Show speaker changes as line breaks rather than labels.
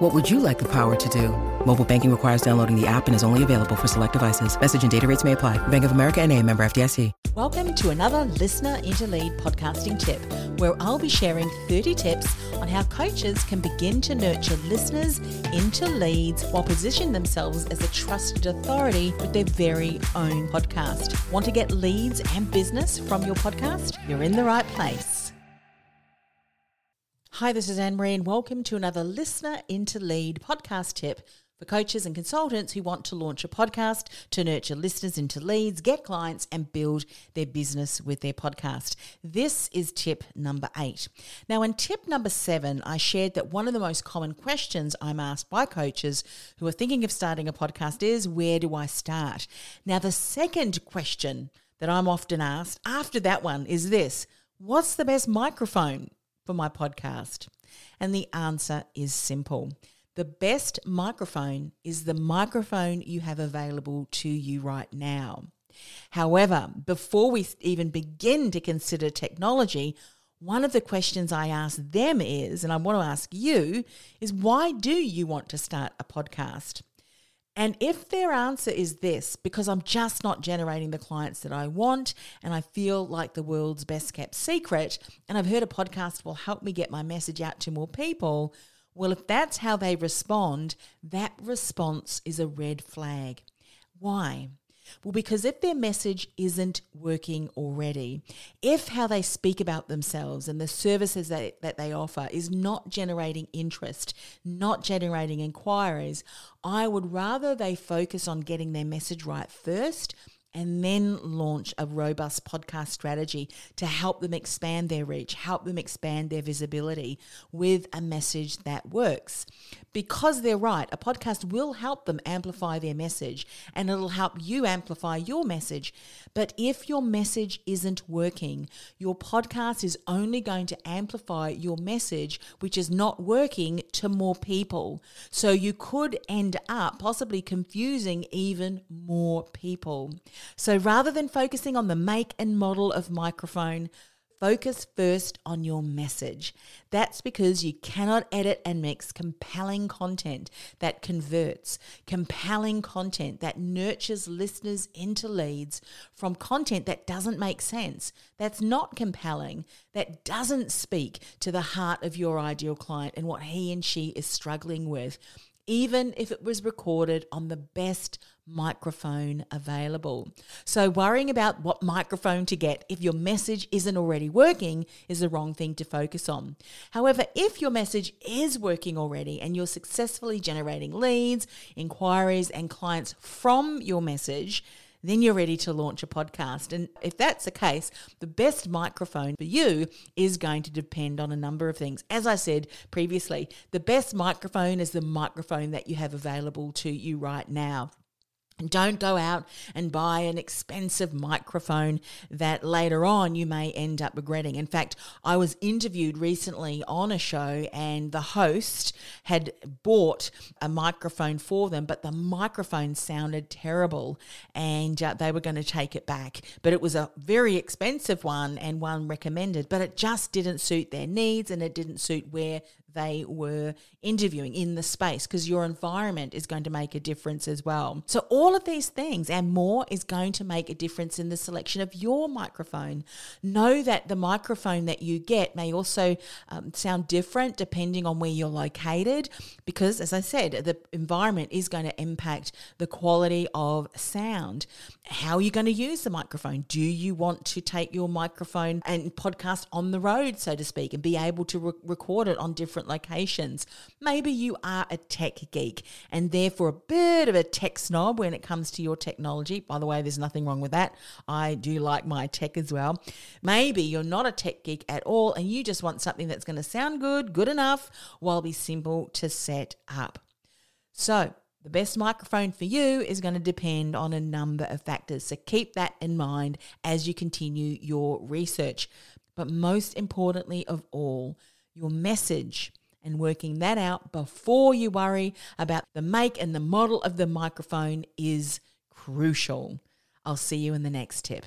What would you like the power to do? Mobile banking requires downloading the app and is only available for select devices. Message and data rates may apply. Bank of America and a member FDIC.
Welcome to another Listener into Lead podcasting tip, where I'll be sharing 30 tips on how coaches can begin to nurture listeners into leads while positioning themselves as a trusted authority with their very own podcast. Want to get leads and business from your podcast? You're in the right place. Hi, this is Anne Marie, and welcome to another Listener into Lead podcast tip for coaches and consultants who want to launch a podcast to nurture listeners into leads, get clients, and build their business with their podcast. This is tip number eight. Now, in tip number seven, I shared that one of the most common questions I'm asked by coaches who are thinking of starting a podcast is where do I start? Now, the second question that I'm often asked after that one is this What's the best microphone for my podcast? And the answer is simple. The best microphone is the microphone you have available to you right now. However, before we even begin to consider technology, one of the questions I ask them is, and I want to ask you, is why do you want to start a podcast? And if their answer is this, because I'm just not generating the clients that I want, and I feel like the world's best kept secret, and I've heard a podcast will help me get my message out to more people, well, if that's how they respond, that response is a red flag. Why? Well, because if their message isn't working already, if how they speak about themselves and the services that, that they offer is not generating interest, not generating inquiries, I would rather they focus on getting their message right first and then launch a robust podcast strategy to help them expand their reach, help them expand their visibility with a message that works. Because they're right, a podcast will help them amplify their message and it'll help you amplify your message. But if your message isn't working, your podcast is only going to amplify your message, which is not working, to more people. So you could end up possibly confusing even more people. So rather than focusing on the make and model of microphone, focus first on your message. That's because you cannot edit and mix compelling content that converts, compelling content that nurtures listeners into leads from content that doesn't make sense, that's not compelling, that doesn't speak to the heart of your ideal client and what he and she is struggling with even if it was recorded on the best microphone available. So, worrying about what microphone to get if your message isn't already working is the wrong thing to focus on. However, if your message is working already and you're successfully generating leads, inquiries, and clients from your message, then you're ready to launch a podcast. And if that's the case, the best microphone for you is going to depend on a number of things. As I said previously, the best microphone is the microphone that you have available to you right now. Don't go out and buy an expensive microphone that later on you may end up regretting. In fact, I was interviewed recently on a show and the host had bought a microphone for them, but the microphone sounded terrible and uh, they were going to take it back. But it was a very expensive one and one recommended, but it just didn't suit their needs and it didn't suit where they were interviewing in the space because your environment is going to make a difference as well. So, all of these things and more is going to make a difference in the selection of your microphone. Know that the microphone that you get may also um, sound different depending on where you're located because, as I said, the environment is going to impact the quality of sound. How are you going to use the microphone? Do you want to take your microphone and podcast on the road, so to speak, and be able to re- record it on different different locations. Maybe you are a tech geek and therefore a bit of a tech snob when it comes to your technology. By the way, there's nothing wrong with that. I do like my tech as well. Maybe you're not a tech geek at all and you just want something that's going to sound good, good enough, while be simple to set up. So, The best microphone for you is going to depend on a number of factors. So keep that in mind as you continue your research. But most importantly of all, your message and working that out before you worry about the make and the model of the microphone is crucial. I'll see you in the next tip.